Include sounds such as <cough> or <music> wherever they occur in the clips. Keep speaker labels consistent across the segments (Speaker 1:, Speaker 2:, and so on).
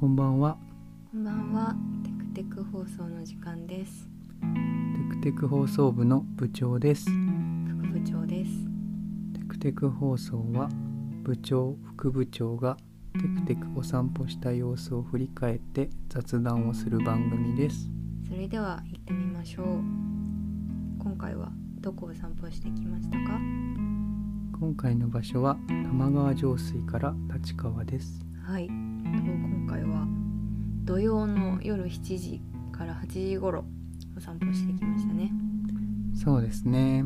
Speaker 1: こんばんは。
Speaker 2: こんばんは。テクテク放送の時間です。
Speaker 1: テクテク放送部の部長です。
Speaker 2: 副部長です。
Speaker 1: テクテク放送は部長、副部長がテクテクお散歩した様子を振り返って雑談をする番組です。
Speaker 2: それでは行ってみましょう。今回はどこを散歩してきましたか？
Speaker 1: 今回の場所は玉川上水から立川です。
Speaker 2: はい。と今回は土曜の夜7時から8時頃お散歩してきましたね。
Speaker 1: そうですね。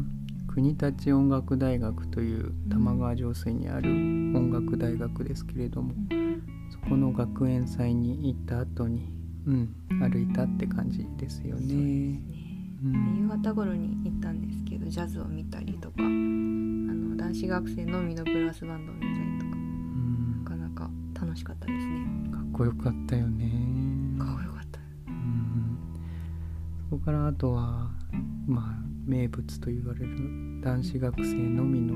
Speaker 1: 国立音楽大学という玉川上水にある音楽大学ですけれども、そこの学園祭に行った後に、うん、歩いたって感じですよね。
Speaker 2: ね。
Speaker 1: うん
Speaker 2: 夕方頃に行ったんですけど、ジャズを見たりとか、あの男子学生のみのブラスバンドを見たり楽しかったですね。
Speaker 1: かっこよかったよね。
Speaker 2: かっこよかった。
Speaker 1: うんそこからあとはまあ名物と言われる男子学生のみの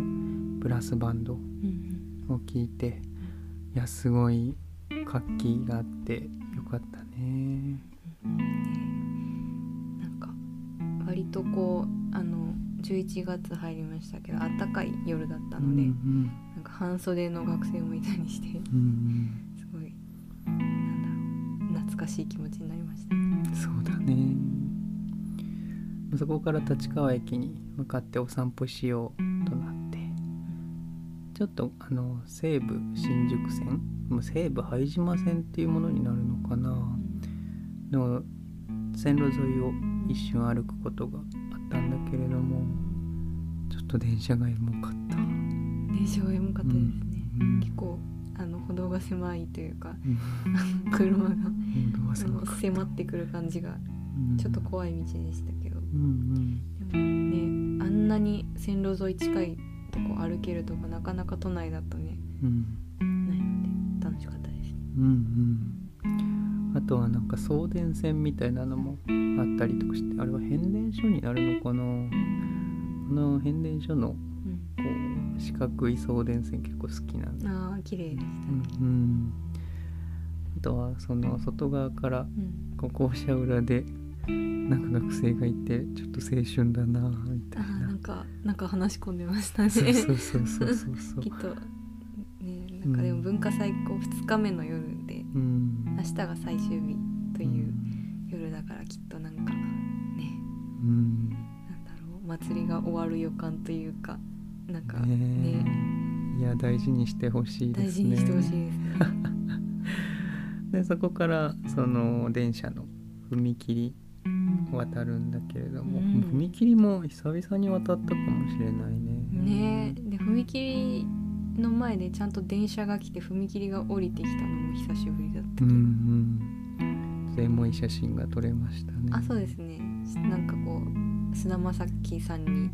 Speaker 1: ブラスバンド
Speaker 2: うんうん。
Speaker 1: を聞いていやすごい活気があってよかったね。
Speaker 2: なんか割とこうあの11月入りましたけど暖かい夜だったので、
Speaker 1: うん
Speaker 2: なんか半袖の学生もいたりして
Speaker 1: うんうん
Speaker 2: すごいなんだろう懐かしい気持ちになりましたね。
Speaker 1: うんそうだね。そこから立川駅に向かってお散歩しようとなってちょっとあの西武新宿線もう西武拝島線っていうものになるのかなの線路沿いを一瞬歩くことがあったんだけれどもちょっと電車がエモかった、
Speaker 2: 電車は良かったですね。
Speaker 1: うん。
Speaker 2: 結構あの歩道が狭いというか
Speaker 1: うん。<laughs>
Speaker 2: 車が迫ってくる感じが
Speaker 1: うん。
Speaker 2: ちょっと怖い道でしたけど、
Speaker 1: うん
Speaker 2: でもねあんなに線路沿い近いとこ歩けるとかなかなか都内だとね
Speaker 1: うん。うん
Speaker 2: ないので楽しかったです。ね。
Speaker 1: うんうん。あとはなんか送電線みたいなのもあったりとかしてあれは変電所になるのかな？この変電所の四角い送電線結構好きなんだ、
Speaker 2: ああ綺麗でしたね。
Speaker 1: うんうん、あとはその外側から
Speaker 2: うん。
Speaker 1: こう校舎裏でなんか学生がいてちょっと青春だなみた
Speaker 2: あ
Speaker 1: いな。
Speaker 2: ーなんかなんか話し込んでましたね。
Speaker 1: そうそうそうそうそうそう。<laughs>
Speaker 2: きっとねなんかでも文化祭こう2日目の夜で
Speaker 1: うん。
Speaker 2: 明日が最終日という夜だからきっとなんかね
Speaker 1: うん。
Speaker 2: なんだろう祭りが終わる予感というかなんか
Speaker 1: ね
Speaker 2: ね
Speaker 1: いや大事にしてほしいで
Speaker 2: 大
Speaker 1: すね
Speaker 2: 事にしてほしいですね。
Speaker 1: で <laughs> そこからその電車の踏切渡るんだけれども、
Speaker 2: うん
Speaker 1: 踏切も久々に渡ったかもしれないね。
Speaker 2: ねえで踏切の前でちゃんと電車が来て踏切が降りてきたのも久しぶりだったけど、
Speaker 1: うんうん。エモい写真が撮れましたね。
Speaker 2: あそうですねなんかこう菅田将暉さんに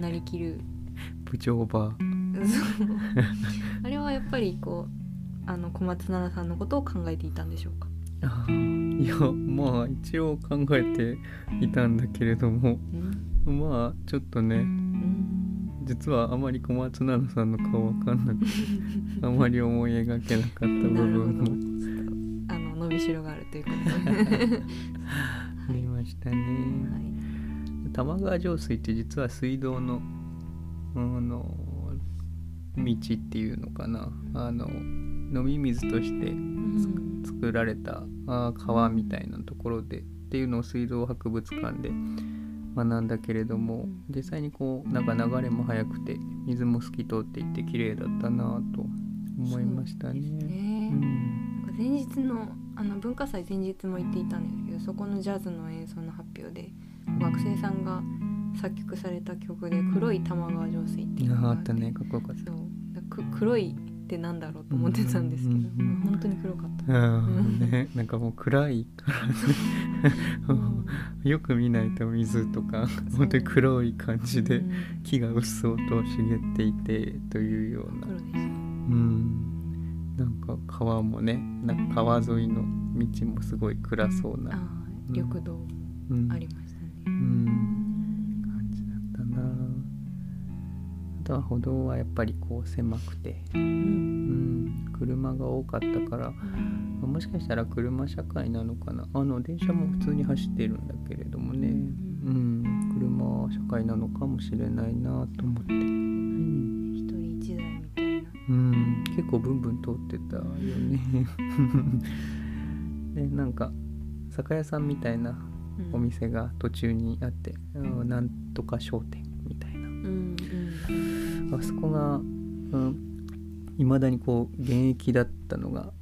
Speaker 2: なりきる
Speaker 1: 部長バー。
Speaker 2: そう。あれはやっぱりこうあの小松菜奈さんのことを考えていたんでしょうか、
Speaker 1: いやまあ一応考えていたんだけれども。
Speaker 2: うん。
Speaker 1: まあちょっとね
Speaker 2: うん、
Speaker 1: 実はあまり小松菜奈さんの顔わかんなくて <laughs> あまり思い描けなかった部分も。
Speaker 2: あの伸びしろがあるということで。<laughs>
Speaker 1: ありましたね。
Speaker 2: はい。
Speaker 1: 玉川上水って実は水道のあの道っていうのかな。あの飲み水として
Speaker 2: うん。
Speaker 1: 作られた川みたいなところでっていうのを水道博物館で学んだけれども実際にこうなんか流れも速くて水も透き通っていて綺麗だったなと思いましたね。
Speaker 2: ね。
Speaker 1: うん。
Speaker 2: 前日のあの文化祭前日も行っていたんですけどそこのジャズの演奏の発表で学生さんが作曲された曲で「黒い玉川上水」っていうのが
Speaker 1: ああったね。かっこよかった。
Speaker 2: そう。く黒いってなんだろうと思ってたんですけど、
Speaker 1: うん。
Speaker 2: 本当に黒かった。
Speaker 1: ね、<laughs> なんかもう暗い。からねよく見ないと水とか <laughs> 本当に黒い感じで
Speaker 2: うん。
Speaker 1: 木がうっそうと茂っていてというような。うん。なんか川もねなんか川沿いの道もすごい暗そうな、
Speaker 2: 緑道
Speaker 1: うん。
Speaker 2: ありましたね。
Speaker 1: うんたは歩道はやっぱりこう狭くて、
Speaker 2: う
Speaker 1: うんん、車が多かったから
Speaker 2: うん
Speaker 1: もしかしたら車社会なのかな。あの電車も普通に走ってるんだけれどもね、うん、車社会なのかもしれないなと思って、うん
Speaker 2: 一人一台みたいな。
Speaker 1: うん、結構ブンブン通ってたよね。<laughs> でなんか酒屋さんみたいな
Speaker 2: うん。
Speaker 1: お店が途中にあって、うんなんとか商店みたいな。
Speaker 2: うんうん
Speaker 1: あそこがいま、未だにこう現役だったのが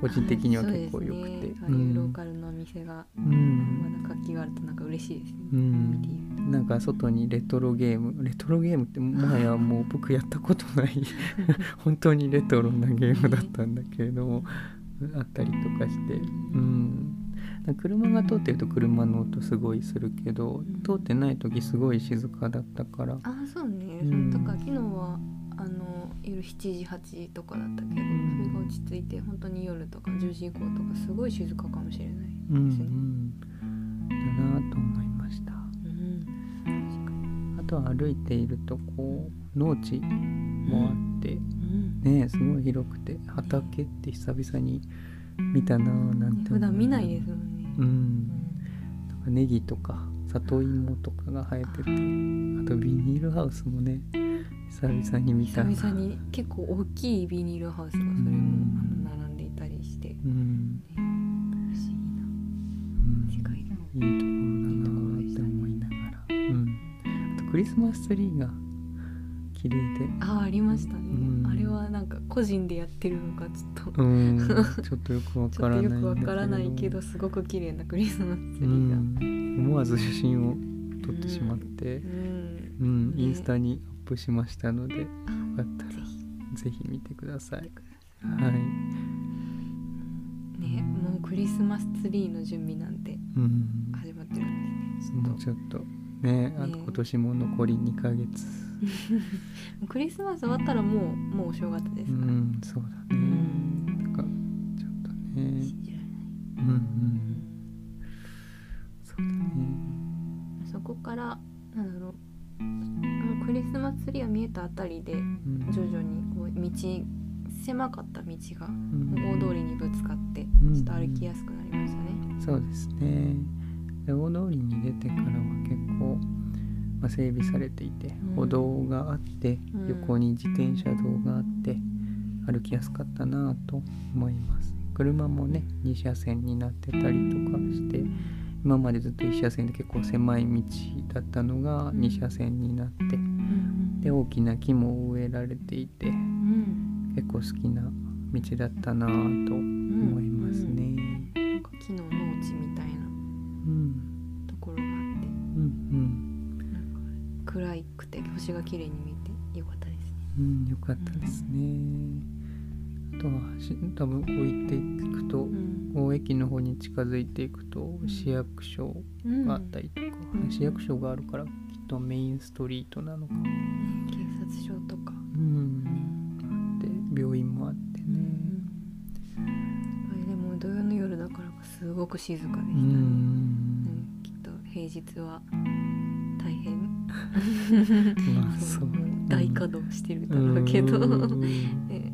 Speaker 1: 個人的には結構良くて、
Speaker 2: ああ
Speaker 1: う
Speaker 2: いうん。ローカルのお店が
Speaker 1: うん。
Speaker 2: まだ活気があるとなんか嬉しいですね、
Speaker 1: うん。なんか外にレトロゲームレトロゲームってもはやもう僕やったことない <laughs> 本当にレトロなゲームだったんだけれどもあったりとかして。うん車が通ってると車の音すごいするけど
Speaker 2: うん
Speaker 1: 通ってない時すごい静かだったから。
Speaker 2: ああそうね、
Speaker 1: うん。
Speaker 2: だから昨日はあの夜7時8時とかだったけど、
Speaker 1: ん
Speaker 2: それが落ち着いて本当に夜とか10時以降とかすごい静かかもしれない
Speaker 1: うんう
Speaker 2: ですね。
Speaker 1: んだなと思いました。
Speaker 2: うん。
Speaker 1: あとは歩いているとこう農地もあって
Speaker 2: うん。
Speaker 1: ねすごい広くて畑って久々に見たなぁなんて思
Speaker 2: 普段見ないですもんね。
Speaker 1: うん。なんかネギとか里芋とかが生えててあとビニールハウスもね久々に見た
Speaker 2: 久々に結構大きいビニールハウスがそれも並んでいたりして。
Speaker 1: うん、
Speaker 2: 不思議
Speaker 1: うん、
Speaker 2: な世界だ。
Speaker 1: いいところだなぁって思いながら、うん、あとクリスマスツリーが綺麗で。
Speaker 2: ああありましたね、
Speaker 1: うん
Speaker 2: はなんか個人でやってるのかちょっと、
Speaker 1: うん。ちょっとよくわからない
Speaker 2: よくわからないけどすごく綺麗なクリスマスツリ
Speaker 1: う
Speaker 2: ーが。
Speaker 1: ん、思わず写真を撮ってしまって、
Speaker 2: うん。
Speaker 1: うん、
Speaker 2: ね。
Speaker 1: インスタにアップしましたので、よ
Speaker 2: あ
Speaker 1: かったら
Speaker 2: ぜひ。
Speaker 1: 見てください。はい。
Speaker 2: い。ねもうクリスマスツリーの準備なんて
Speaker 1: うん。
Speaker 2: 始まってるんですね。
Speaker 1: もうちょっとね、あと
Speaker 2: ね
Speaker 1: 今年も残り2ヶ月。<laughs>
Speaker 2: クリスマス終わったらもうもうお正月で
Speaker 1: う
Speaker 2: すから、
Speaker 1: ん、そうだね。なんかちょっとね、
Speaker 2: 信じられない、
Speaker 1: うんうん。そうだね。
Speaker 2: そこからなんだろうクリスマスツリーが見えたあたりで
Speaker 1: うん
Speaker 2: 徐々にこう道狭かった道が
Speaker 1: うん
Speaker 2: 大通りにぶつかって
Speaker 1: うん
Speaker 2: ちょっと歩きやすくなりましたね。
Speaker 1: そうですね。で大通りに出てからは結構、まあ、整備されていて、
Speaker 2: うん。
Speaker 1: 歩道があって、
Speaker 2: うん。
Speaker 1: 横に自転車道があって歩きやすかったなと思います。車もね2車線になってたりとかして今までずっと1車線で結構狭い道だったのが
Speaker 2: うん。
Speaker 1: 2車線になって、
Speaker 2: うん。
Speaker 1: で大きな木も植えられていて
Speaker 2: うん。
Speaker 1: 結構好きな道だったなと思いますね。
Speaker 2: 暗くて星が綺麗に見えてよかったですね。
Speaker 1: うん、うん、よかったですね。あとはし多分こう行っていくと、
Speaker 2: うん。
Speaker 1: 駅の方に近づいていくと
Speaker 2: ん
Speaker 1: 市役所
Speaker 2: うん
Speaker 1: があったりとか、
Speaker 2: うん。
Speaker 1: 市役所があるからきっとメインストリートなのか、
Speaker 2: 警察署とか、
Speaker 1: うん、あって病院もあってね。
Speaker 2: あれでも土曜の夜だからかすごく静かでした
Speaker 1: う
Speaker 2: ね。
Speaker 1: ん
Speaker 2: うん。きっと平日は大変
Speaker 1: まあそう
Speaker 2: 大稼働してるだろうけど、
Speaker 1: うん。<laughs>
Speaker 2: ね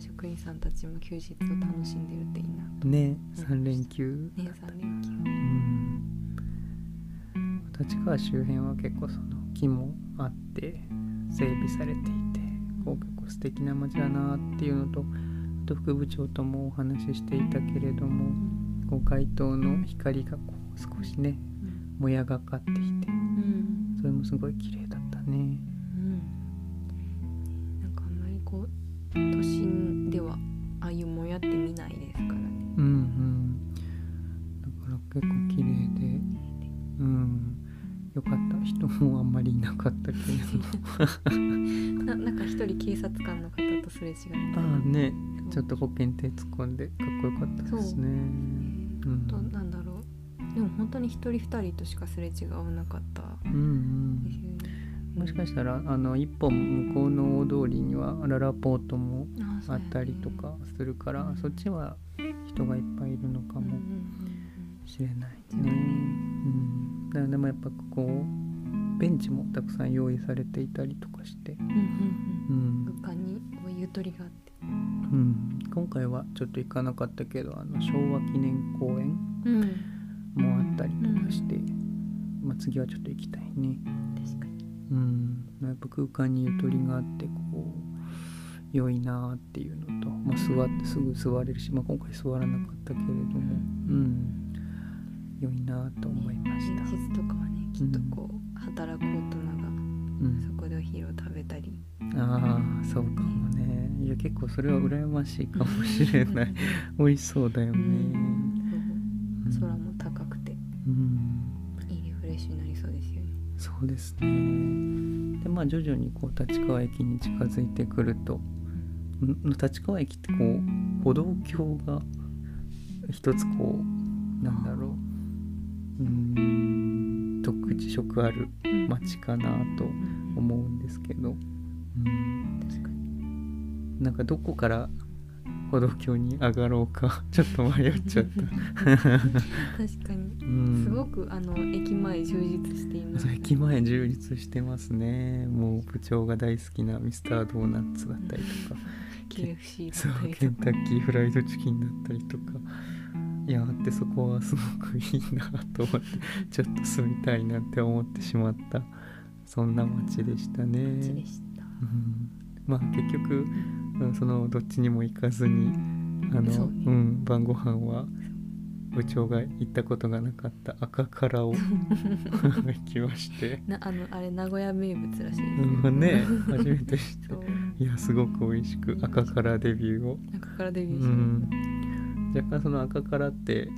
Speaker 2: 職員さんたちも休日を楽しんでるっていいなと。
Speaker 1: ね3連休、
Speaker 2: ね3連休。
Speaker 1: うん、立川周辺は結構その木もあって整備されていてこう結構素敵な街だなっていうのとあと副部長ともお話ししていたけれどもこう街灯の光がこう少しねもやがかっていてすごい綺麗だったね。
Speaker 2: うん。なんかあんまりこう都心ではああいうもやって見ないですからね。
Speaker 1: うんうん。だから結構綺麗で。うん。よかった。人もあんまりいなかったけれど。<laughs>
Speaker 2: ななんか一人警察官の方とすれ違って
Speaker 1: ああね。ちょっと保険手突っ込んでかっこよかったですね。う。ん。
Speaker 2: となんだろうでも本当に一人二人としかすれ違わなかった。
Speaker 1: うんうん。もしかしたらあの一本向こうの大通りにはララポートも
Speaker 2: あ
Speaker 1: ったりとかするから、そっちは人がいっぱいいるのかも
Speaker 2: うんうんうん
Speaker 1: しれないね。うん、だからでもやっぱこうベンチもたくさん用意されていたりとかして、
Speaker 2: うんうん
Speaker 1: う
Speaker 2: うん。
Speaker 1: ん
Speaker 2: 空間にゆとりがあって。
Speaker 1: うん、今回はちょっと行かなかったけどあの昭和記念公園。
Speaker 2: うん
Speaker 1: もあったりとかして、まあ、次はちょっと行きたいね。
Speaker 2: 確かに。
Speaker 1: うん、やっぱ空間にゆとりがあってこう良いなっていうのと、まあ、座ってすぐ座れるし、まあ、今回座らなかったけれども、うん、良いなと思いました。
Speaker 2: 平日とかはねきっとこう働く大人が
Speaker 1: うん。
Speaker 2: そこでお昼を食べたり。
Speaker 1: ああそうかもね。いや結構それは羨ましいかもしれない。<laughs> 美味しそうだよね。
Speaker 2: 空も
Speaker 1: うん。
Speaker 2: いいリフレッシュになりそうですよね。
Speaker 1: そうですね。でまあ徐々にこう立川駅に近づいてくるとん。立川駅ってこう歩道橋が一つこうなんだろううーん特色ある
Speaker 2: うん。
Speaker 1: 街かなと
Speaker 2: うん
Speaker 1: 思うんですけど、うん、なんかどこから歩道橋に上がろうか。<laughs> ちょっと迷っちゃった。
Speaker 2: 確かに。
Speaker 1: うん。
Speaker 2: すごくあの駅前充実しています。
Speaker 1: そう駅前充実してますね。もう部長が大好きなミスタードーナツだったりとか。<laughs>
Speaker 2: KFC だったり
Speaker 1: ケン
Speaker 2: とか
Speaker 1: タッキーフライドチキンだったりとか。いやーってそこはすごくいいなと思って <laughs> ちょっと住みたいなって思ってしまった。そんな街でしたね。
Speaker 2: 街でした。
Speaker 1: うんまあ結局、うん。そのどっちにも行かずにあの
Speaker 2: そうね。
Speaker 1: ん、晩ご飯は部長が行ったことがなかった赤からを <laughs> 行きまして。
Speaker 2: なあのあれ名古屋名物らしいです
Speaker 1: うんね初めて知って。いやすごく美味しく赤からデビューを、
Speaker 2: 中からデビューし
Speaker 1: う。ん、若干その赤からって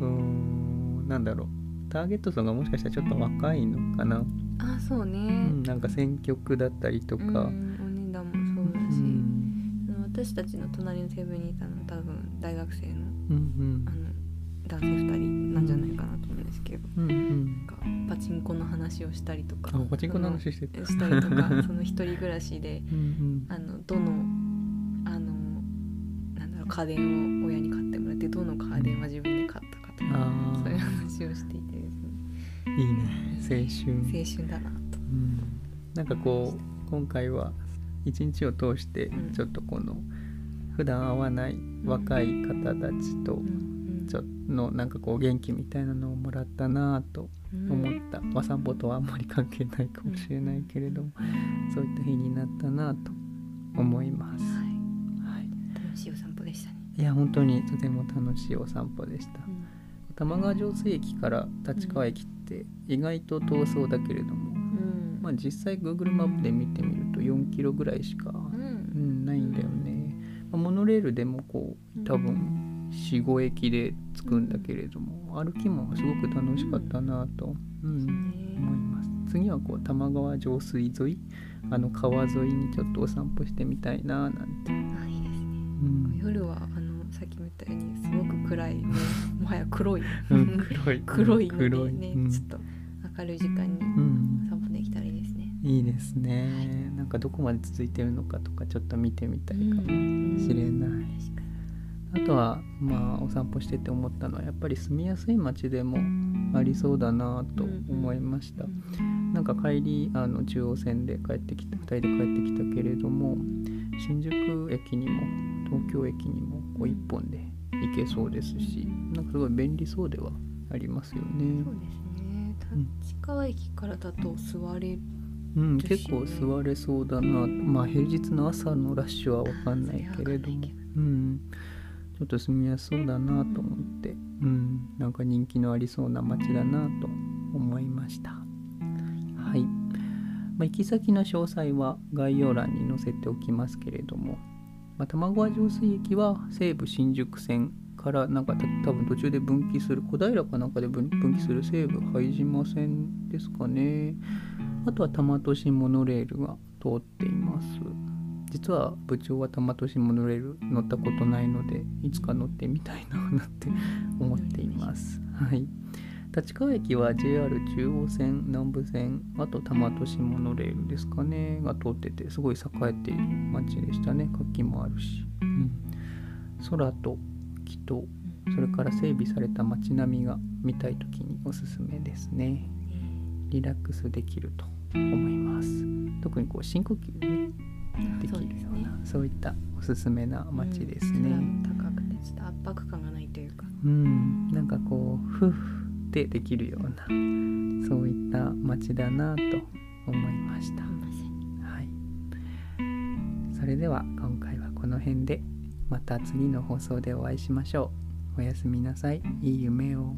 Speaker 2: うん。
Speaker 1: なんだろう。ターゲット層がもしかしたらちょっと若いのかな、
Speaker 2: あそう
Speaker 1: う
Speaker 2: ね
Speaker 1: ん、なんか選曲だったりとか、
Speaker 2: うんし、
Speaker 1: うん。
Speaker 2: 私たちの隣のテーブルにいたのは多分大学生の
Speaker 1: うん
Speaker 2: あの男性2人なんじゃないかなと思うんですけど、
Speaker 1: うんうん。うん
Speaker 2: なんかパチンコの話をしたりとか。
Speaker 1: あパチンコの話してた。
Speaker 2: したりとかその一人暮らしで <laughs>
Speaker 1: うん
Speaker 2: あのどのあのなんだろう家電を親に買ってもらってどの家電は自分で買ったかとかそういう話をしていてですね。
Speaker 1: うんいいね。青春。
Speaker 2: 青春だなと。
Speaker 1: うん。なんかこう今回は一日を通して
Speaker 2: うん。
Speaker 1: ちょっとこの普段会わない若い方たちと
Speaker 2: うん。
Speaker 1: ちょのなんかこう元気みたいなのをもらったなぁと
Speaker 2: うん
Speaker 1: 思った、まあ散歩とはあんまり関係ないかもしれないけれどもそういった日になったなぁと思います、
Speaker 2: はい。
Speaker 1: はい、
Speaker 2: 楽しいお散歩でしたね。
Speaker 1: いや本当にとても楽しいお散歩でした。
Speaker 2: うん。
Speaker 1: 玉川上水駅から立川駅って意外と遠そうだけれども、
Speaker 2: うん
Speaker 1: まあ実際 Google マップで見てみると4キロぐらいしか、
Speaker 2: う
Speaker 1: うんん、ないんだよね、まあモノレールでもこう多分45駅で着くんだけれども歩きもすごく楽しかったなと、うん
Speaker 2: ね
Speaker 1: 思います。次はこう玉川上水沿いあの川沿いにちょっとお散歩してみたいななんて、
Speaker 2: あいいですね。
Speaker 1: うん。
Speaker 2: 夜はあのさっきも言ったようにすごく暗いもう <laughs> もはや黒い。
Speaker 1: うん黒い。
Speaker 2: 黒いので
Speaker 1: 黒い。
Speaker 2: ね、
Speaker 1: うん。
Speaker 2: ちょっと明るい時間に。
Speaker 1: うん
Speaker 2: いですね。
Speaker 1: いいですねなんかどこまで続いてるのかとかちょっと見てみたいかもしれない、あとはまあお散歩してて思ったのはやっぱり住みやすい街でもありそうだなと思いました、
Speaker 2: に。
Speaker 1: なんか帰りあの中央線で帰ってきた2人で帰ってきたけれども新宿駅にも東京駅にもこう1本で行けそうですしなんかすごい便利そうではありますよね
Speaker 2: そうですね。
Speaker 1: うん
Speaker 2: 立川駅からだと座れる。
Speaker 1: うん、結構座れそうだな。まあ平日の朝のラッシュは分かんないけれども。うん。ちょっと住みやすそうだなと思って。うん。なんか人気のありそうな街だなと思いました。はい、まあ、行き先の詳細は概要欄に載せておきますけれども、まあ、玉川上水駅は西武新宿線からなんかた多分途中で分岐する小平かなんかで分分岐する西武拝島線ですかねあとは多摩都市モノレールが通っています。実は部長は多摩都市モノレール乗ったことないのでいつか乗ってみたいななんて <laughs> 思っています。はい。立川駅は JR 中央線南武線あと多摩都市モノレールですかねが通っててすごい栄えている街でしたね。活気もあるし、うん、空と木とそれから整備された街並みが見たい時におすすめですね。リラックスできると思います。特にこう深呼吸ね。できるようなそう,、いったおすすめな街ですね、
Speaker 2: うん高くてちょっと圧迫感がないというか。
Speaker 1: うん、なんかこうふっってできるようなそういった街だなと思いました、はい、それでは今回はこの辺でまた次の放送でお会いしましょう。おやすみなさい。いい夢を